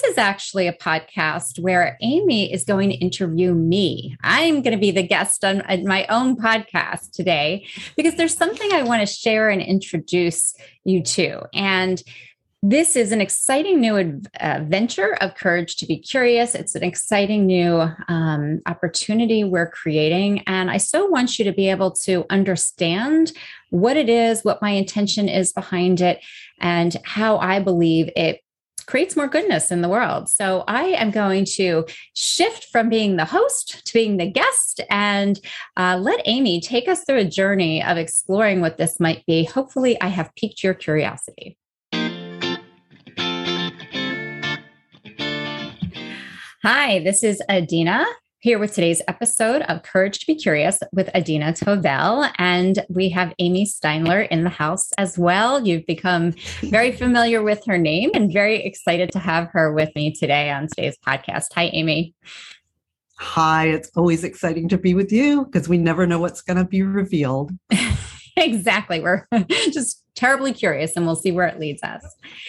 this is actually a podcast where Amy is going to interview me. I'm going to be the guest on, my own podcast today because there's something I want to share and introduce you to. And this is an exciting new uh, venture of Courage to Be Curious. It's an exciting new um, opportunity we're creating. And I so want you to be able to understand what it is, what my intention is behind it, and how I believe it creates more goodness in the world. So I am going to shift from being the host to being the guest and uh, let Amy take us through a journey of exploring what this might be. Hopefully, I have piqued your curiosity. Hi, this is Adina here with today's episode of Courage to Be Curious with Adina Tovell. And we have Amy Steinler in the house as well. You've become very familiar with her name and very excited to have her with me today on today's podcast. Hi, Amy. Hi, it's always exciting to be with you because we never know what's going to be revealed. exactly. We're just terribly curious and we'll see where it leads us.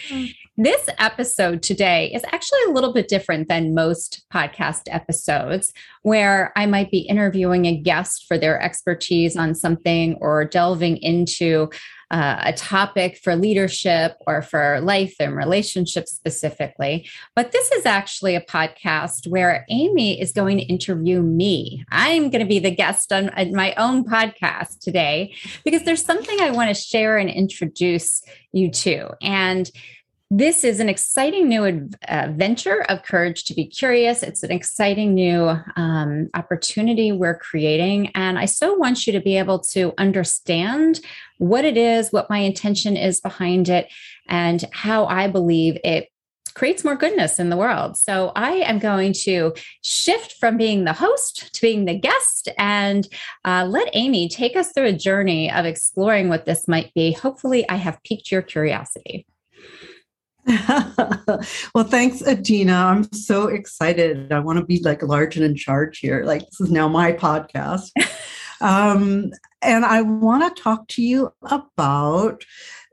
Mm-hmm. This episode today is actually a little bit different than most podcast episodes, where I might be interviewing a guest for their expertise on something or delving into uh, a topic for leadership or for life and relationships specifically. But this is actually a podcast where Amy is going to interview me. I'm going to be the guest on, on my own podcast today because there's something I want to share and introduce you to. And this is an exciting new uh, venture of Courage to Be Curious. It's an exciting new um, opportunity we're creating. And I so want you to be able to understand what it is, what my intention is behind it, and how I believe it creates more goodness in the world. So I am going to shift from being the host to being the guest and uh, let Amy take us through a journey of exploring what this might be. Hopefully, I have piqued your curiosity. well, thanks, Adina. I'm so excited. I want to be like large and in charge here. Like, this is now my podcast. um, and I want to talk to you about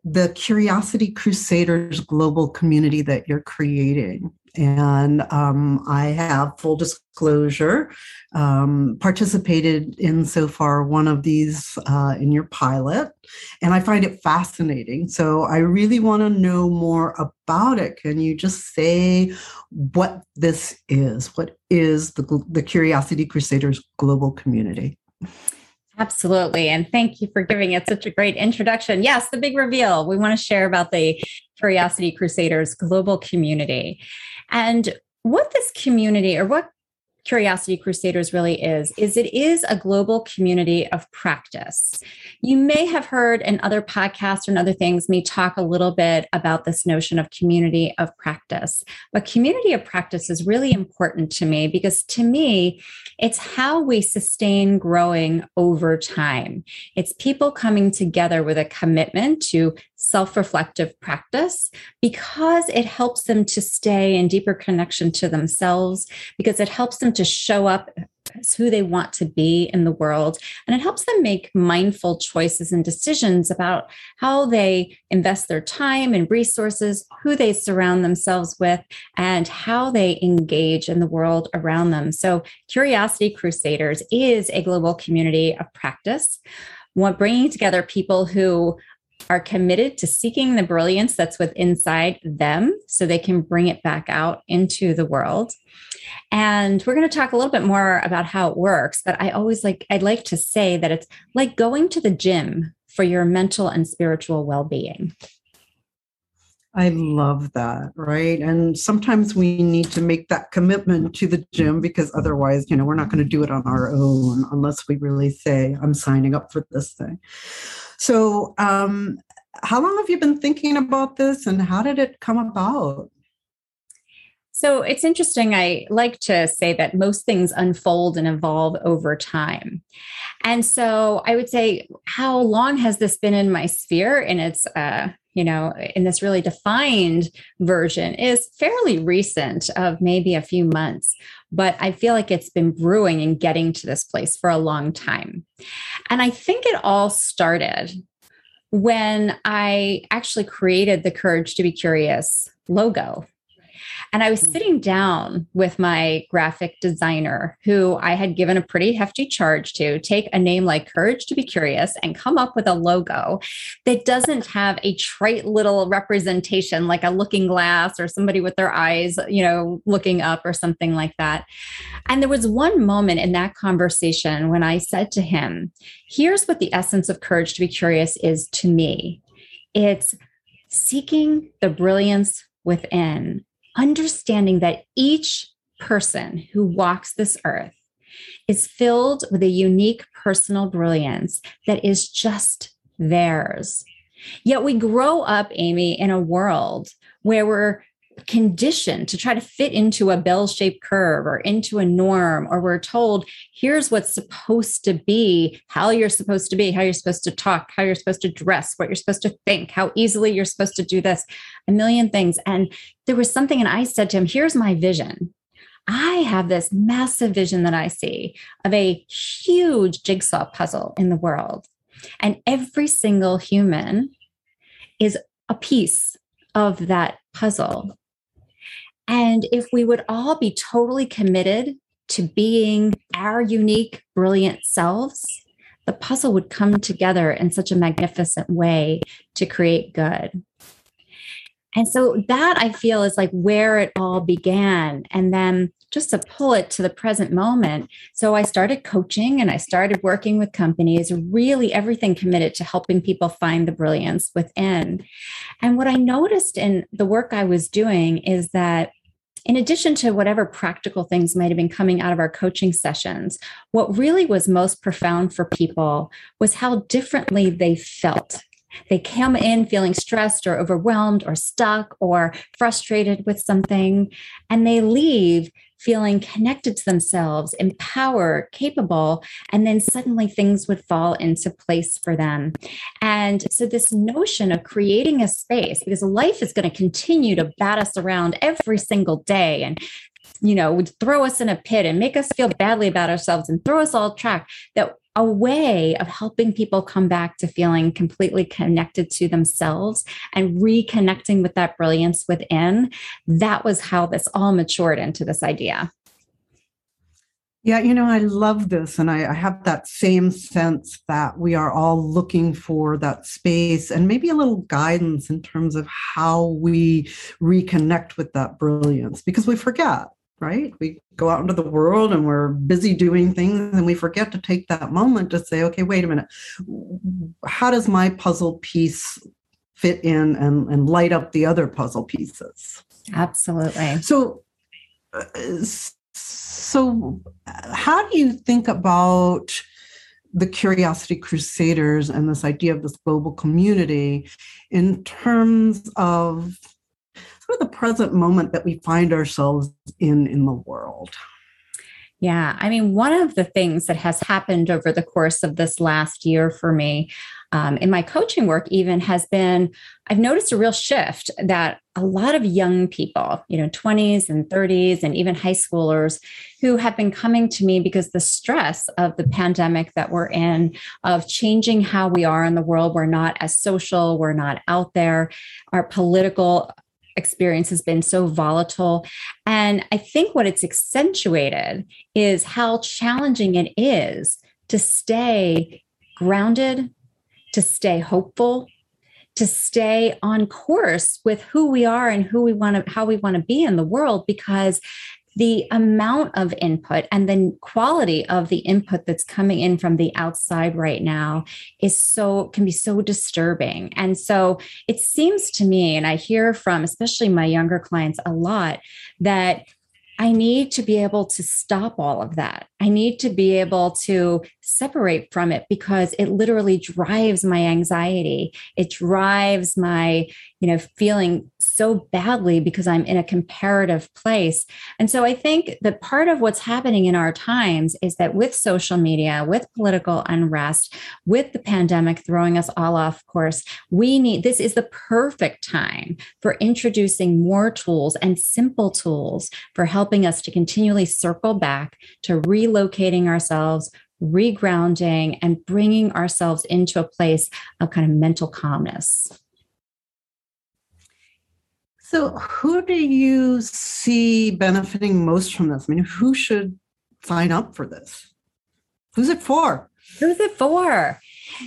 the Curiosity Crusaders global community that you're creating. And um, I have full disclosure um, participated in so far one of these uh, in your pilot, and I find it fascinating. So I really want to know more about it. Can you just say what this is? What is the, the Curiosity Crusaders global community? Absolutely. And thank you for giving it such a great introduction. Yes, the big reveal. We want to share about the Curiosity Crusaders global community. And what this community or what Curiosity Crusaders really is, is it is a global community of practice. You may have heard in other podcasts and other things me talk a little bit about this notion of community of practice. But community of practice is really important to me because to me, it's how we sustain growing over time. It's people coming together with a commitment to self reflective practice because it helps them to stay in deeper connection to themselves, because it helps them to show up as who they want to be in the world. And it helps them make mindful choices and decisions about how they invest their time and resources, who they surround themselves with, and how they engage in the world around them. So, Curiosity Crusaders is a global community of practice. Bringing together people who are committed to seeking the brilliance that's within inside them so they can bring it back out into the world. And we're going to talk a little bit more about how it works, but I always like I'd like to say that it's like going to the gym for your mental and spiritual well-being. I love that, right? And sometimes we need to make that commitment to the gym because otherwise, you know, we're not going to do it on our own unless we really say, I'm signing up for this thing. So, um, how long have you been thinking about this and how did it come about? So it's interesting. I like to say that most things unfold and evolve over time. And so I would say, how long has this been in my sphere in its, uh, you know, in this really defined version is fairly recent of maybe a few months, but I feel like it's been brewing and getting to this place for a long time. And I think it all started when I actually created the Courage to Be Curious logo And I was mm. sitting down with my graphic designer, who I had given a pretty hefty charge to take a name like Courage to Be Curious and come up with a logo that doesn't have a trite little representation like a looking glass or somebody with their eyes, you know, looking up or something like that. And there was one moment in that conversation when I said to him, Here's what the essence of Courage to Be Curious is to me it's seeking the brilliance within, understanding that each person who walks this earth is filled with a unique personal brilliance that is just theirs. Yet we grow up, Amy, in a world where we're conditioned to try to fit into a bell shaped curve or into a norm, or we're told, here's what's supposed to be, how you're supposed to be, how you're supposed to talk, how you're supposed to dress, what you're supposed to think, how easily you're supposed to do this, a million things. And there was something, and I said to him, here's my vision. I have this massive vision that I see of a huge jigsaw puzzle in the world. And every single human is a piece of that puzzle. And if we would all be totally committed to being our unique, brilliant selves, the puzzle would come together in such a magnificent way to create good. And so that I feel is like where it all began. And then just to pull it to the present moment. So I started coaching and I started working with companies, really everything committed to helping people find the brilliance within. And what I noticed in the work I was doing is that in addition to whatever practical things might have been coming out of our coaching sessions, what really was most profound for people was how differently they felt. They come in feeling stressed or overwhelmed or stuck or frustrated with something, and they leave feeling connected to themselves, empowered, capable, and then suddenly things would fall into place for them. And so, this notion of creating a space, because life is going to continue to bat us around every single day and you know, would throw us in a pit and make us feel badly about ourselves and throw us all track that a way of helping people come back to feeling completely connected to themselves and reconnecting with that brilliance within. That was how this all matured into this idea. Yeah, you know, I love this. And I, I, have that same sense that we are all looking for that space and maybe a little guidance in terms of how we reconnect with that brilliance because we forget right? We go out into the world and we're busy doing things and we forget to take that moment to say, okay, wait a minute. How does my puzzle piece fit in and, and light up the other puzzle pieces? Absolutely. So, so how do you think about the Curiosity Crusaders and this idea of this global community in terms of sort of the present moment that we find ourselves in in the world. Yeah, I mean, one of the things that has happened over the course of this last year for me um, in my coaching work, even has been I've noticed a real shift that a lot of young people, you know, 20s and 30s, and even high schoolers who have been coming to me because the stress of the pandemic that we're in, of changing how we are in the world, we're not as social, we're not out there, our political experience has been so volatile. And I think what it's accentuated is how challenging it is to stay grounded, to stay hopeful, to stay on course with who we are and who we want to how we want to be in the world because the amount of input and the quality of the input that's coming in from the outside right now is so can be so disturbing and so it seems to me and i hear from especially my younger clients a lot that I need to be able to stop all of that. I need to be able to separate from it because it literally drives my anxiety. It drives my, you know, feeling so badly because I'm in a comparative place. And so I think that part of what's happening in our times is that with social media, with political unrest, with the pandemic throwing us all off course, we need this is the perfect time for introducing more tools and simple tools for helping us to continually circle back to relocating ourselves regrounding and bringing ourselves into a place of kind of mental calmness. So, who do you see benefiting most from this? I mean, who should sign up for this? Who's it for? Who's it for?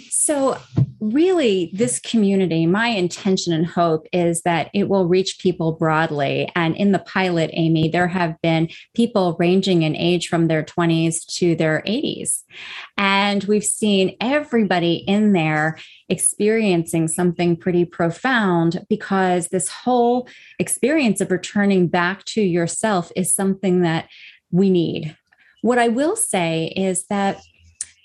So, really, this community, my intention and hope is that it will reach people broadly. And in the pilot, Amy, there have been people ranging in age from their 20s to their 80s. And we've seen everybody in there experiencing something pretty profound because this whole experience of returning back to yourself is something that we need. What I will say is that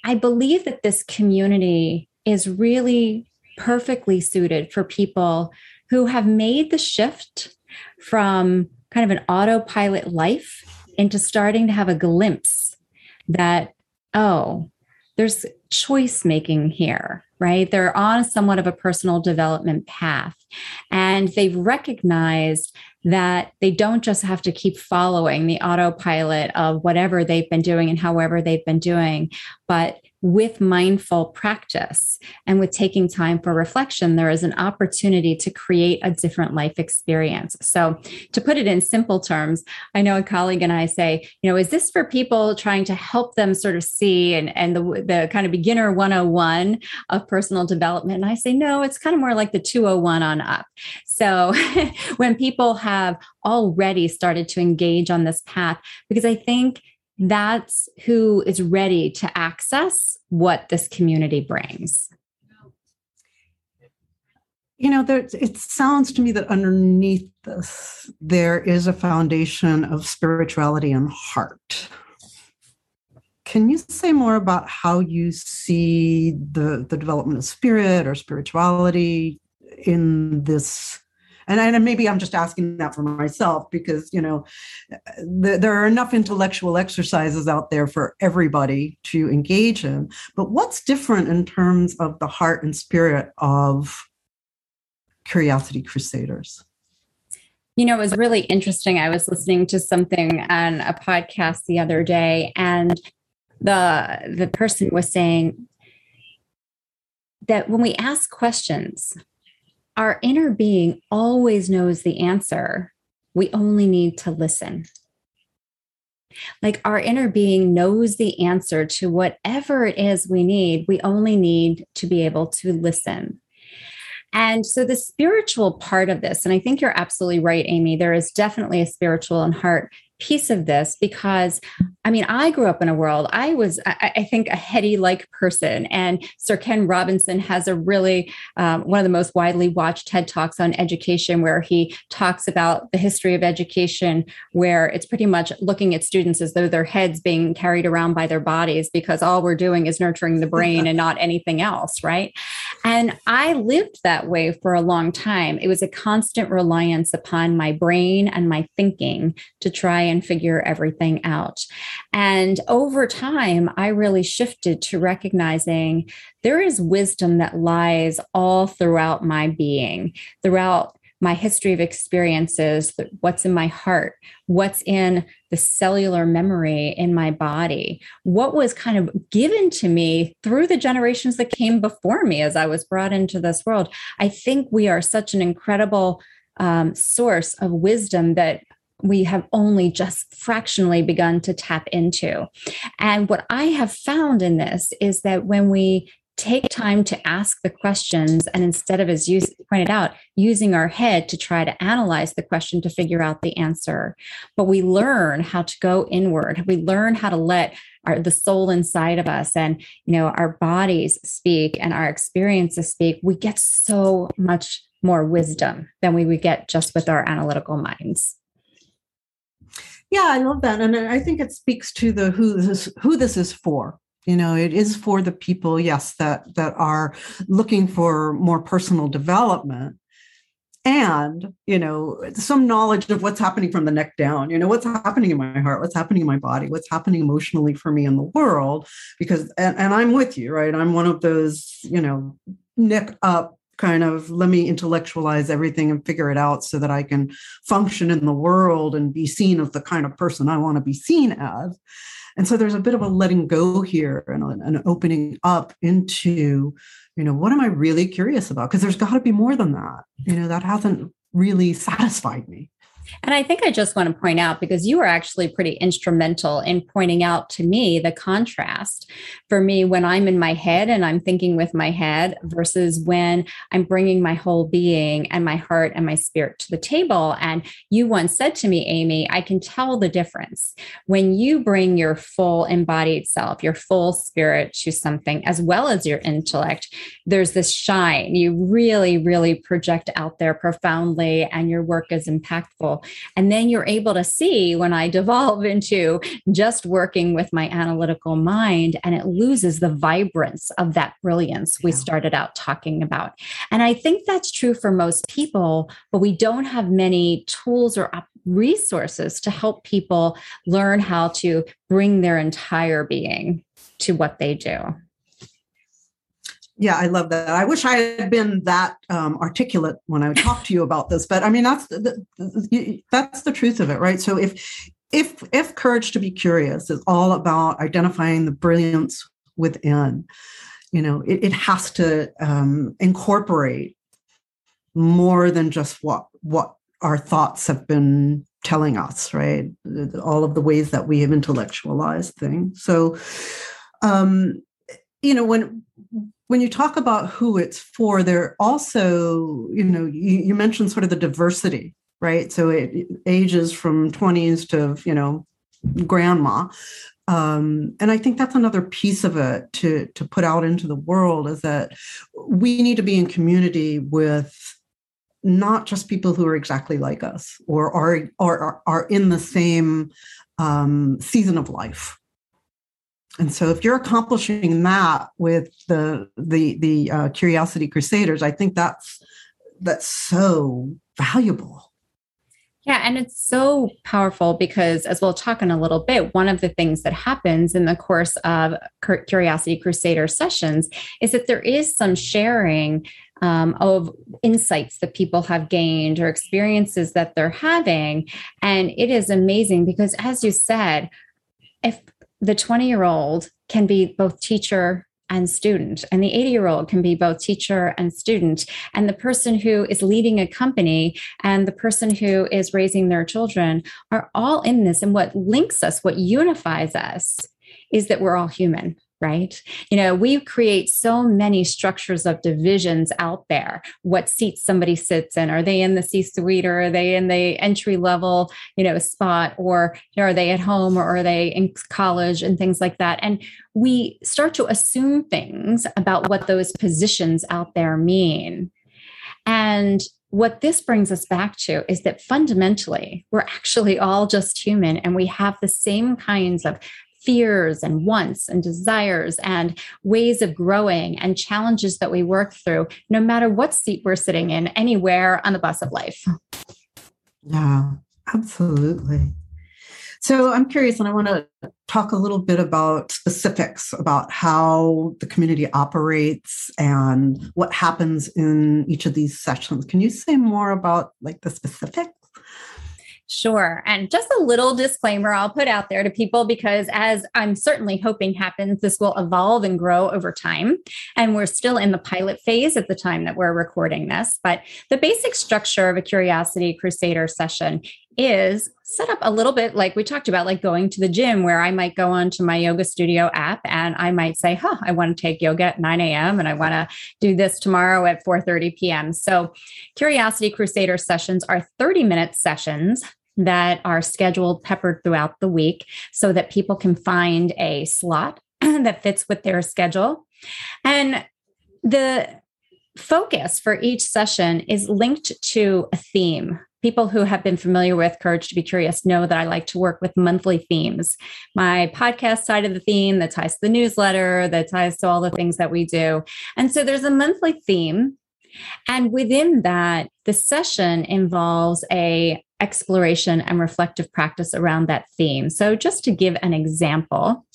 I believe that this community is really perfectly suited for people who have made the shift from kind of an autopilot life into starting to have a glimpse that, oh, there's choice making here, right? They're on somewhat of a personal development path. And they've recognized that they don't just have to keep following the autopilot of whatever they've been doing and however they've been doing, but with mindful practice and with taking time for reflection, there is an opportunity to create a different life experience. So, to put it in simple terms, I know a colleague and I say, you know, is this for people trying to help them sort of see and, and the, the kind of beginner 101 of personal development? And I say, no, it's kind of more like the 201 on up. So, when people have already started to engage on this path, because I think that's who is ready to access what this community brings. You know, there, it sounds to me that underneath this, there is a foundation of spirituality and heart. Can you say more about how you see the, the development of spirit or spirituality in this and, and maybe i'm just asking that for myself because you know th- there are enough intellectual exercises out there for everybody to engage in but what's different in terms of the heart and spirit of curiosity crusaders you know, it was really interesting. I was listening to something on a podcast the other day, and the the person was saying that when we ask questions, our inner being always knows the answer. We only need to listen. Like our inner being knows the answer to whatever it is we need. We only need to be able to listen. And so the spiritual part of this, and I think you're absolutely right, Amy, there is definitely a spiritual and heart piece of this because I mean, I grew up in a world, I was, I, I think, a heady like person. And Sir Ken Robinson has a really, um, one of the most widely watched TED Talks on education, where he talks about the history of education, where it's pretty much looking at students as though their heads being carried around by their bodies because all we're doing is nurturing the brain and not anything else, right? And I lived that way for a long time. It was a constant reliance upon my brain and my thinking to try and figure everything out. And over time, I really shifted to recognizing there is wisdom that lies all throughout my being, throughout my history of experiences, what's in my heart, what's in the cellular memory in my body, what was kind of given to me through the generations that came before me as I was brought into this world. I think we are such an incredible um, source of wisdom that we have only just fractionally begun to tap into. And what I have found in this is that when we take time to ask the questions and instead of as you pointed out using our head to try to analyze the question to figure out the answer but we learn how to go inward we learn how to let our the soul inside of us and you know our bodies speak and our experiences speak we get so much more wisdom than we would get just with our analytical minds yeah, I love that, and I think it speaks to the who this who this is for. You know, it is for the people, yes, that that are looking for more personal development, and you know some knowledge of what's happening from the neck down. You know what's happening in my heart? What's happening in my body? What's happening emotionally for me in the world? Because and, and i'm with you right? I'm one of those you know neck up kind of let me intellectualize everything and figure it out so that I can function in the world and be seen as the kind of person I want to be seen as. And so there's a bit of a letting go here and an opening up into, you know, what am I really curious about? Because there's got to be more than that. You know, that hasn't really satisfied me. And I think I just want to point out because you were actually pretty instrumental in pointing out to me the contrast for me when I'm in my head and I'm thinking with my head versus when I'm bringing my whole being and my heart and my spirit to the table. And you once said to me, Amy, I can tell the difference when you bring your full embodied self, your full spirit to something, as well as your intellect. There's this shine. You really, really project out there profoundly, and your work is impactful. And then you're able to see when I devolve into just working with my analytical mind and it loses the vibrance of that brilliance we started out talking about. And I think that's true for most people, but we don't have many tools or resources to help people learn how to bring their entire being to what they do. Yeah, I love that. I wish I had been that um, articulate when I talked to you about this, but I mean that's the, the, that's the truth of it, right? So if if if courage to be curious is all about identifying the brilliance within, you know, it, it has to um, incorporate more than just what what our thoughts have been telling us, right? All of the ways that we have intellectualized things. So, um, you know, when when you talk about who it's for, there also, you know, you, you mentioned sort of the diversity, right? So it, ages from 20s to, you know, grandma. Um, and I think that's another piece of it to to put out into the world is that we need to be in community with not just people who are exactly like us or are are are in the same um, season of life and so if you're accomplishing that with the the the uh, curiosity crusaders i think that's that's so valuable yeah, and it's so powerful because, as we'll talk in a little bit, one of the things that happens in the course of Curiosity Crusader sessions is that there is some sharing um, of insights that people have gained or experiences that they're having. And it is amazing because, as you said, if the 20 year old can be both teacher and student and the 80 year old can be both teacher and student. And the person who is leading a company and the person who is raising their children are all in this. And what links us what unifies us is that we're all human right? You know, we create so many structures of divisions out there. What seat somebody sits in? Are they in the C suite or are they in the entry level, you know, spot? Or you know, are they at home or are they in college and things like that? And we start to assume things about what those positions out there mean. And what this brings us back to is that fundamentally, we're actually all just human and we have the same kinds of fears and wants and desires and ways of growing and challenges that we work through, no matter what seat we're sitting in, anywhere on the bus of life. Yeah, absolutely. So I'm curious, and I want to talk a little bit about specifics about how the community operates and what happens in each of these sessions. Can you say more about like the specifics? Sure. And just a little disclaimer I'll put out there to people because, as I'm certainly hoping happens, this will evolve and grow over time. And we're still in the pilot phase at the time that we're recording this. But the basic structure of a Curiosity Crusader session is set up a little bit like we talked about, like going to the gym, where I might go onto my yoga studio app and I might say, huh, I want to take yoga at 9 a.m. and I want to do this tomorrow at 4:30 p.m. So Curiosity Crusader sessions are 30 minute sessions that are scheduled peppered throughout the week so that people can find a slot that fits with their schedule. And the focus for each session is linked to a theme people who have been familiar with Courage to Be Curious know that I like to work with monthly themes. My podcast side of the theme that ties to the newsletter, that ties to all the things that we do. And so there's a monthly theme. And within that, the session involves a exploration and reflective practice around that theme. So, just to give an example,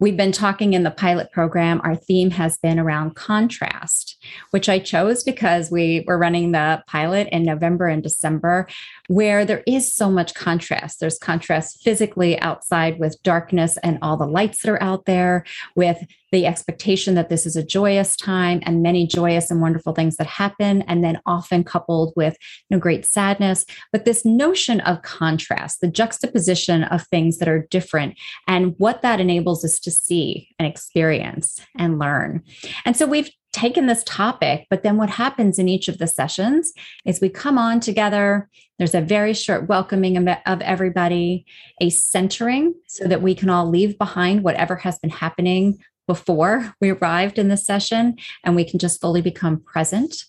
we've been talking in the pilot program, our theme has been around contrast, which I chose because we were running the pilot in November and December, where there is so much contrast. There's contrast physically outside with darkness and all the lights that are out there, with the expectation that this is a joyous time and many joyous and wonderful things that happen, and then often coupled with you know, great sadness. But this notion of contrast, the juxtaposition of things that are different, and what that enables us to see and experience and learn. And so we've taken this topic, but then what happens in each of the sessions is we come on together. There's a very short welcoming of everybody, a centering so that we can all leave behind whatever has been happening before we arrived in the session and we can just fully become present.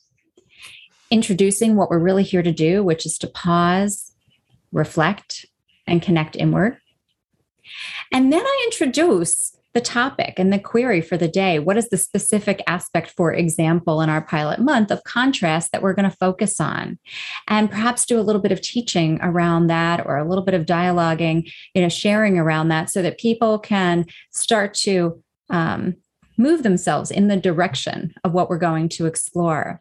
Introducing what we're really here to do, which is to pause, reflect, and connect inward. And then I introduce the topic and the query for the day. What is the specific aspect, for example, in our pilot month of contrast that we're going to focus on? And perhaps do a little bit of teaching around that or a little bit of dialoguing, you know, sharing around that so that people can start to um, move themselves in the direction of what we're going to explore.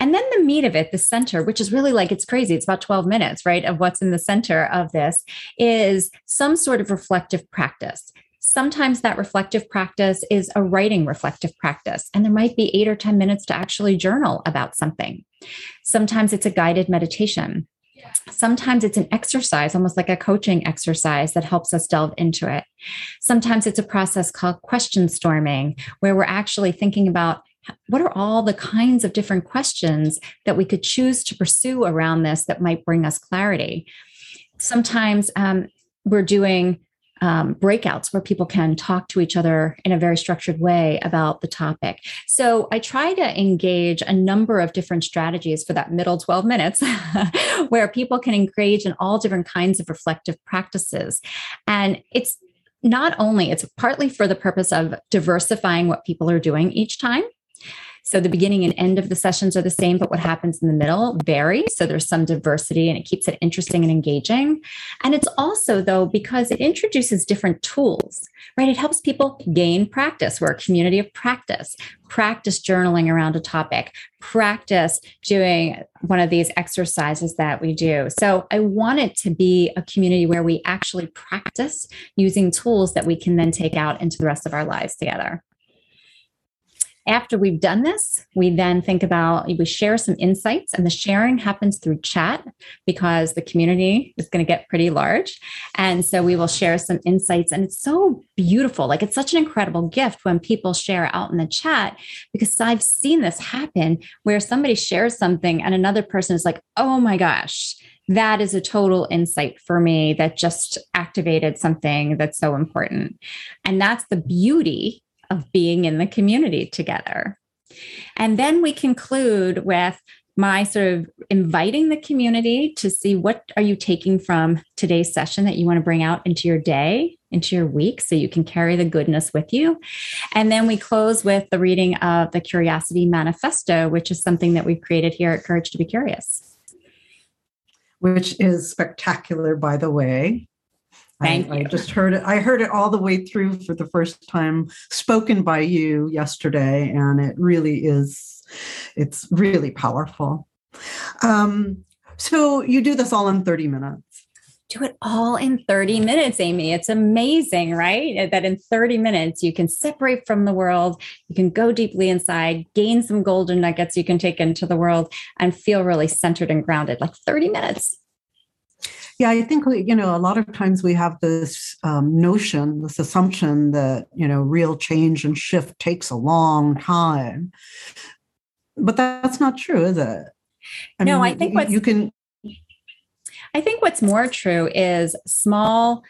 And then the meat of it, the center, which is really like it's crazy, it's about 12 minutes, right, of what's in the center of this, is some sort of reflective practice. Sometimes that reflective practice is a writing reflective practice, and there might be eight or 10 minutes to actually journal about something. Sometimes it's a guided meditation. Sometimes it's an exercise, almost like a coaching exercise that helps us delve into it. Sometimes it's a process called question storming, where we're actually thinking about what are all the kinds of different questions that we could choose to pursue around this that might bring us clarity. Sometimes um, we're doing um, breakouts where people can talk to each other in a very structured way about the topic. So I try to engage a number of different strategies for that middle 12 minutes where people can engage in all different kinds of reflective practices. And it's not only, it's partly for the purpose of diversifying what people are doing each time. So the beginning and end of the sessions are the same, but what happens in the middle varies. So there's some diversity and it keeps it interesting and engaging. And it's also, though, because it introduces different tools, right? It helps people gain practice. We're a community of practice, practice journaling around a topic, practice doing one of these exercises that we do. So I want it to be a community where we actually practice using tools that we can then take out into the rest of our lives together. After we've done this, we then think about, we share some insights, and the sharing happens through chat because the community is going to get pretty large. And so we will share some insights, and it's so beautiful. Like it's such an incredible gift when people share out in the chat because I've seen this happen where somebody shares something and another person is like, oh my gosh, that is a total insight for me that just activated something that's so important. And that's the beauty of being in the community together. And then we conclude with my sort of inviting the community to see what are you taking from today's session that you want to bring out into your day into your week so you can carry the goodness with you. And then we close with the reading of the curiosity manifesto which is something that we've created here at courage to be curious. Which is spectacular by the way Thank I, you. I just heard it. I heard it all the way through for the first time, spoken by you yesterday, and it really is. It's really powerful. Um, so you do this all in thirty minutes. Do it all in 30 minutes, Amy. It's amazing, right? That in 30 minutes, you can separate from the world, you can go deeply inside, gain some golden nuggets you can take into the world, and feel really centered and grounded. Like 30 minutes. Yeah, I think you know, a lot of times we have this um, notion, this assumption that you know, real change and shift takes a long time, but that's not true, is it? I no, mean, I think what you can. I think what's more true is small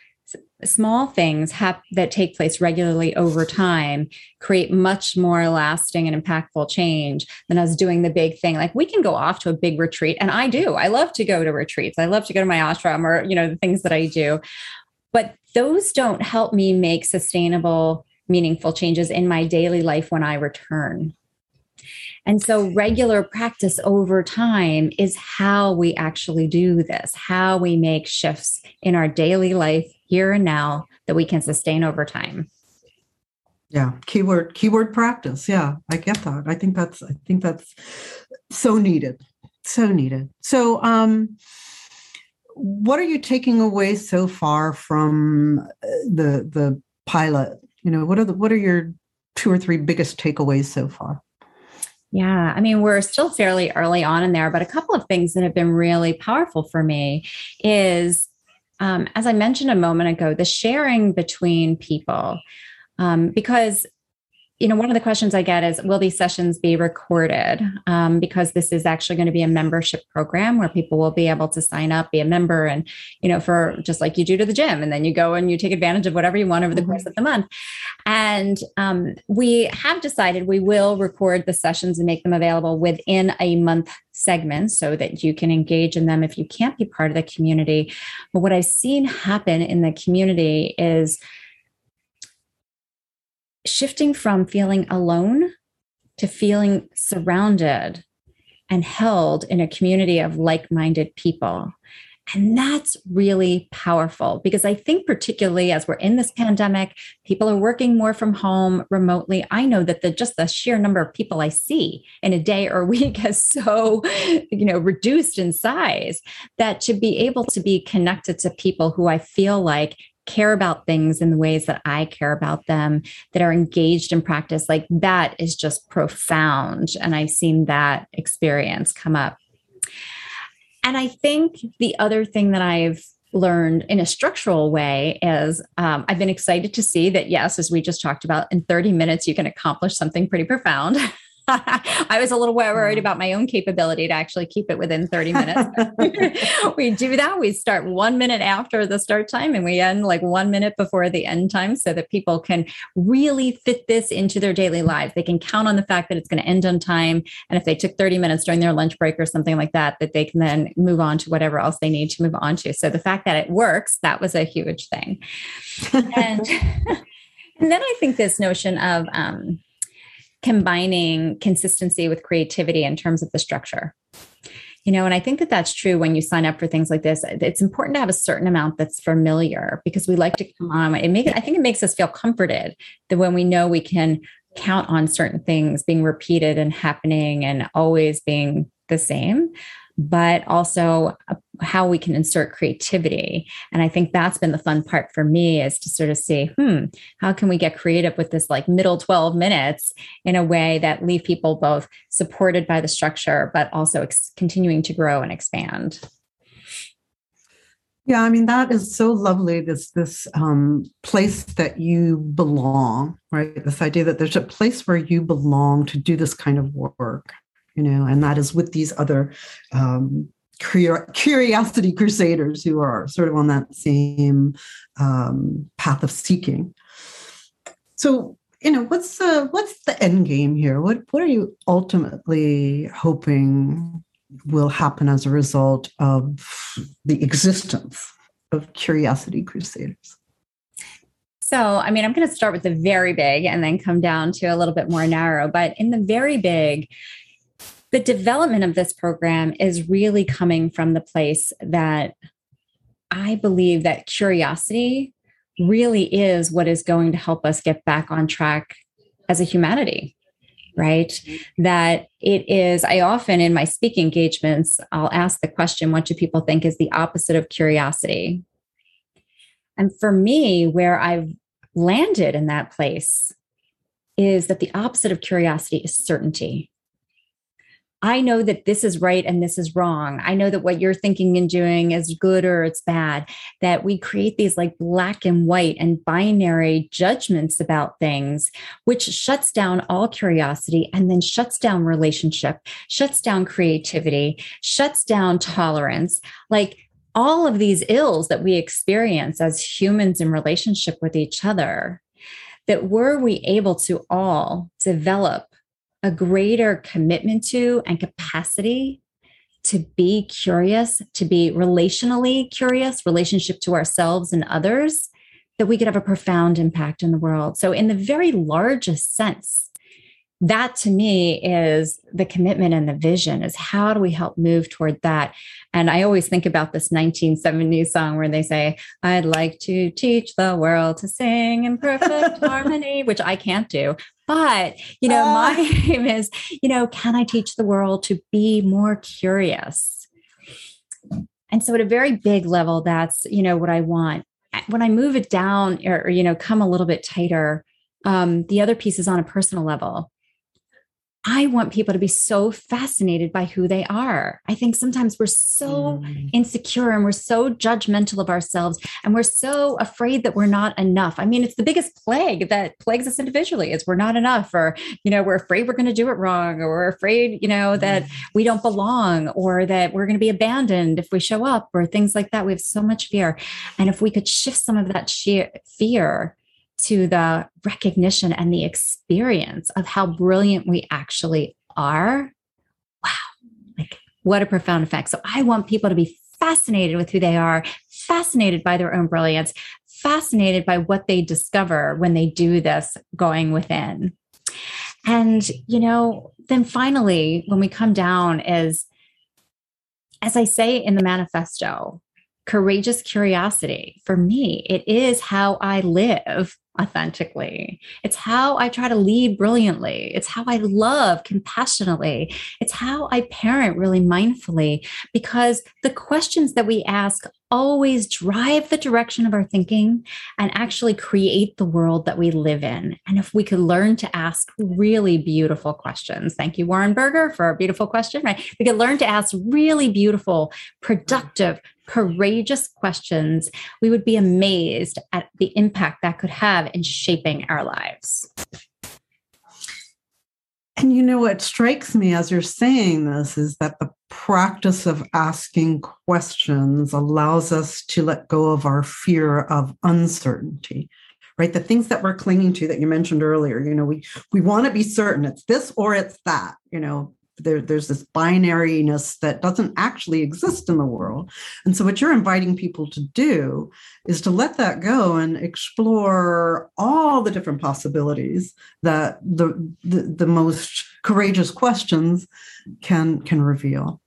small things have, that take place regularly over time create much more lasting and impactful change than us doing the big thing. Like we can go off to a big retreat and i do. I love to go to retreats. I love to go to my ashram or you know the things that i do. But those don't help me make sustainable meaningful changes in my daily life when i return And so, regular practice over time is how we actually do this, how we make shifts in our daily life here and now that we can sustain over time. Yeah, keyword keyword practice. Yeah, I get that. I think that's I think that's so needed. So needed. So um what are you taking away so far from uh, the the pilot? You know, what are the what are your two or three biggest takeaways so far? Yeah, I mean, we're still fairly early on in there, but a couple of things that have been really powerful for me is, um, as I mentioned a moment ago, the sharing between people. Um, because you know, one of the questions I get is, will these sessions be recorded? Um, because this is actually going to be a membership program where people will be able to sign up, be a member, and you know, for just like you do to the gym, and then you go and you take advantage of whatever you want over the mm-hmm. course of the month. And um, we have decided we will record the sessions and make them available within a month segment so that you can engage in them if you can't be part of the community. But what I've seen happen in the community is shifting from feeling alone to feeling surrounded and held in a community of like minded people. And that's really powerful because I think, particularly as we're in this pandemic, people are working more from home remotely. I know that the just the sheer number of people I see in a day or week has so, you know, reduced in size that to be able to be connected to people who I feel like care about things in the ways that I care about them, that are engaged in practice, like that is just profound. And I've seen that experience come up. And I think the other thing that I've learned in a structural way is um, I've been excited to see that, yes, as we just talked about, in 30 minutes, you can accomplish something pretty profound. I was a little worried about my own capability to actually keep it within 30 minutes. we do that. We start one minute after the start time and we end like one minute before the end time so that people can really fit this into their daily lives. They can count on the fact that it's going to end on time. And if they took 30 minutes during their lunch break or something like that, that they can then move on to whatever else they need to move on to. So the fact that it works, that was a huge thing. and, and then I think this notion of, um, combining consistency with creativity in terms of the structure. You know and i think that that's true when you sign up for things like this. It's important to have a certain amount that's familiar because we like to come on. It makes i think it makes us feel comforted that when we know we can count on certain things being repeated and happening and always being the same but also uh, how we can insert creativity. And I think that's been the fun part for me is to sort of see, hmm, how can we get creative with this like middle 12 minutes in a way that leave people both supported by the structure, but also ex- continuing to grow and expand. Yeah, I mean that is so lovely. This this um, place that you belong, right? This idea that there's a place where you belong to do this kind of work, you know, and that is with these other um, curiosity crusaders who are sort of on that same um, path of seeking. So, you know, what's the what's the end game here? What what are you ultimately hoping will happen as a result of the existence of curiosity crusaders? So, I mean, I'm going to start with the very big and then come down to a little bit more narrow. But in the very big, the development of this program is really coming from the place that I believe that curiosity really is what is going to help us get back on track as a humanity right? That it is i often in my speaking engagements i'll ask the question what do people think is the opposite of curiosity? And for me where i've landed in that place is that the opposite of curiosity is certainty I know that this is right and this is wrong. I know that what you're thinking and doing is good or it's bad. That we create these like black and white and binary judgments about things, which shuts down all curiosity and then shuts down relationship, shuts down creativity, shuts down tolerance. Like all of these ills that we experience as humans in relationship with each other, that were we able to all develop a greater commitment to and capacity to be curious, to be relationally curious, relationship to ourselves and others, that we could have a profound impact in the world. So, in the very largest sense, that to me is the commitment and the vision is how do we help move toward that and i always think about this 1970s song where they say i'd like to teach the world to sing in perfect harmony which i can't do but you know uh. my aim is you know can i teach the world to be more curious? And so at a very big level that's you know what i want. When i move it down or, or you know come a little bit tighter um, the other piece is on a personal level I want people to be so fascinated by who they are. I think sometimes we're so mm. insecure and we're so judgmental of ourselves and we're so afraid that we're not enough. I mean, it's the biggest plague that plagues us individually is we're not enough or, you know, we're afraid we're going to do it wrong or we're afraid, you know, that mm. we don't belong or that we're going to be abandoned if we show up or things like that. We have so much fear. And if we could shift some of that sheer fear to the recognition and the experience of how brilliant we actually are. Wow. Like, what a profound effect. So, I want people to be fascinated with who they are, fascinated by their own brilliance, fascinated by what they discover when they do this going within. And, you know, then finally, when we come down, is as I say in the manifesto, courageous curiosity for me, it is how I live authentically. It's how I try to lead brilliantly. It's how I love compassionately. It's how I parent really mindfully because the questions that we ask always drive the direction of our thinking and actually create the world that we live in. And if we could learn to ask really beautiful questions, thank you, Warren Berger, for a beautiful question, right? We could learn to ask really beautiful, productive, courageous questions, we would be amazed at the impact that could have in shaping our lives. And you know what strikes me as you're saying this is that the practice of asking questions allows us to let go of our fear of uncertainty right the things that we're clinging to that you mentioned earlier you know we we want to be certain it's this or it's that you know there, there's this binariness that doesn't actually exist in the world. And so, what you're inviting people to do is to let that go and explore all the different possibilities that the, the, the most courageous questions can can reveal.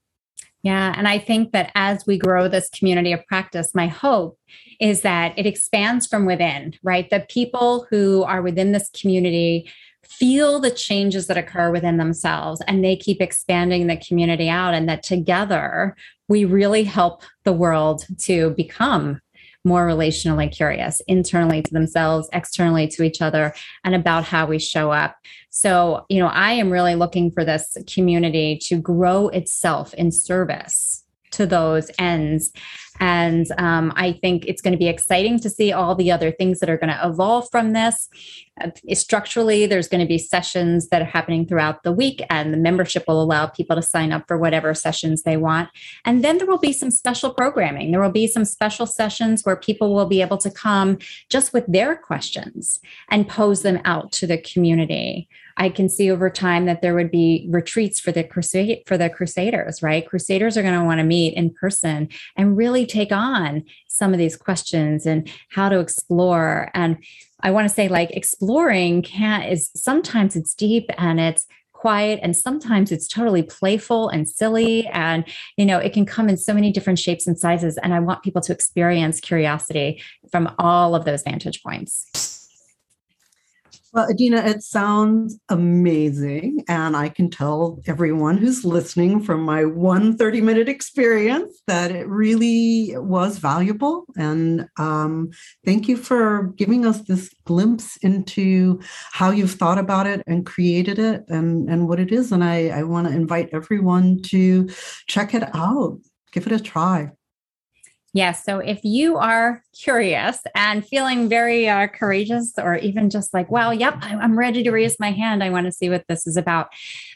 Yeah. And I think that as we grow this community of practice, my hope is that it expands from within, right? The people who are within this community feel the changes that occur within themselves and they keep expanding the community out and that together we really help the world to become more relationally curious internally to themselves externally to each other and about how we show up. So you know i am really looking for this community to grow itself in service to those ends and um, I think it's going to be exciting to see all the other things that are going to evolve from this. Uh, structurally, there's going to be sessions that are happening throughout the week, and the membership will allow people to sign up for whatever sessions they want. And then there will be some special programming. There will be some special sessions where people will be able to come just with their questions and pose them out to the community. I can see over time that there would be retreats for the crusade for the crusaders, right? Crusaders are going to want to meet in person and really take on some of these questions and how to explore. And I want to say, like, exploring can is sometimes it's deep and it's quiet and sometimes it's totally playful and silly and you know it can come in so many different shapes and sizes and i want people to experience curiosity from all of those vantage points well, Adina, it sounds amazing. And I can tell everyone who's listening from my one 30 minute experience that it really was valuable. And um, thank you for giving us this glimpse into how you've thought about it and created it and, and what it is. And I, I want to invite everyone to check it out, give it a try. Yes. Yeah, so if you are curious and feeling very uh, courageous, or even just like, wow, yep, I'm ready to raise my hand. I want to see what this is about.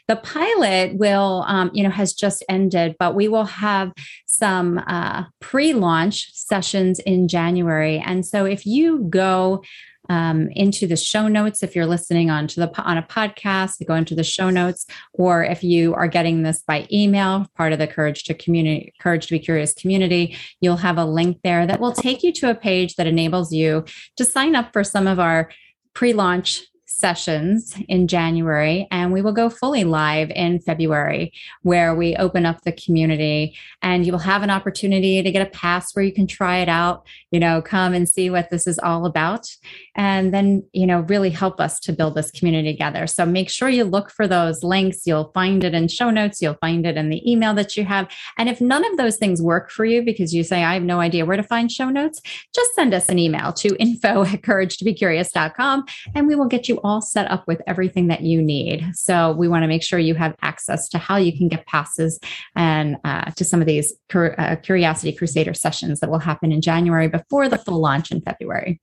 The pilot will, um, you know, has just ended, but we will have some uh, pre launch sessions in January. And so if you go, um, into the show notes if you're listening on to the on a podcast go into the show notes. Or if you are getting this by email part of the courage to community courage to be curious community you'll have a link there that will take you to a page that enables you to sign up for some of our pre-launch sessions in January, and we will go fully live in February, where we open up the community and you will have an opportunity to get a pass where you can try it out, you know, come and see what this is all about, and then, you know, really help us to build this community together. So make sure you look for those links. You'll find it in show notes, you'll find it in the email that you have. And if none of those things work for you because you say, I have no idea where to find show notes, just send us an email to info at couragetobecurious.com and we will get you all set up with everything that you need. So we want to make sure you have access to how you can get passes and uh, to some of these cur- uh, Curiosity Crusader sessions that will happen in January before the full launch in February.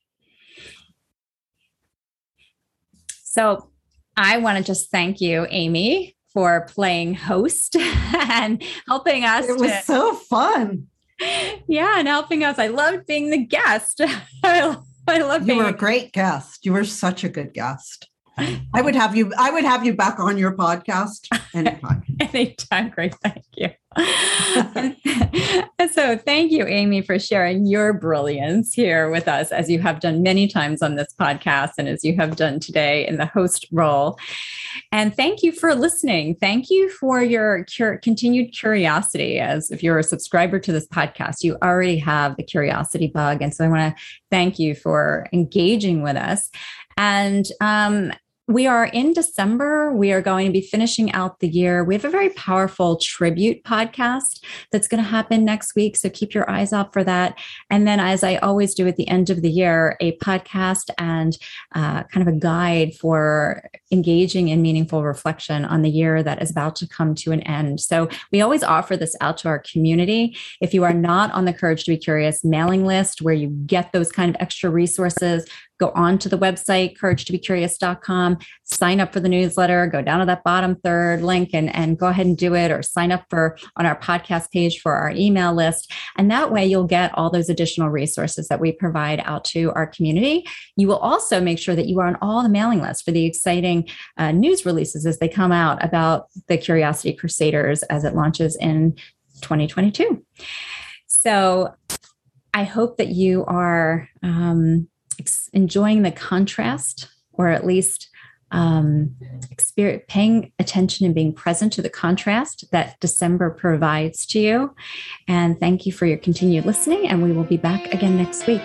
So I want to just thank you, Amy, for playing host and helping us. It was to, so fun. Yeah, and helping us. I loved being the guest. I I love you You were a great guest. You were such a good guest. I would have you. I would have you back on your podcast anytime. anytime. Great, thank you. so, thank you, Amy, for sharing your brilliance here with us, as you have done many times on this podcast, and as you have done today in the host role. And thank you for listening. Thank you for your cur- continued curiosity. As if you're a subscriber to this podcast, you already have the curiosity bug, and so I want to thank you for engaging with us. And um, we are in December. We are going to be finishing out the year. We have a very powerful tribute podcast that's going to happen next week. So keep your eyes out for that. And then, as I always do at the end of the year, a podcast and uh, kind of a guide for engaging in meaningful reflection on the year that is about to come to an end. So we always offer this out to our community. If you are not on the Courage to Be Curious mailing list, where you get those kind of extra resources, go on to the website, couragetobecurious.com, sign up for the newsletter, go down to that bottom third link and, and go ahead and do it, or sign up for on our podcast page for our email list. And that way you'll get all those additional resources that we provide out to our community. You will also make sure that you are on all the mailing lists for the exciting uh, news releases as they come out about the Curiosity Crusaders as it launches in 2022. So I hope that you are um, enjoying the contrast, or at least um, paying attention and being present to the contrast that December provides to you. And thank you for your continued listening. And we will be back again next week.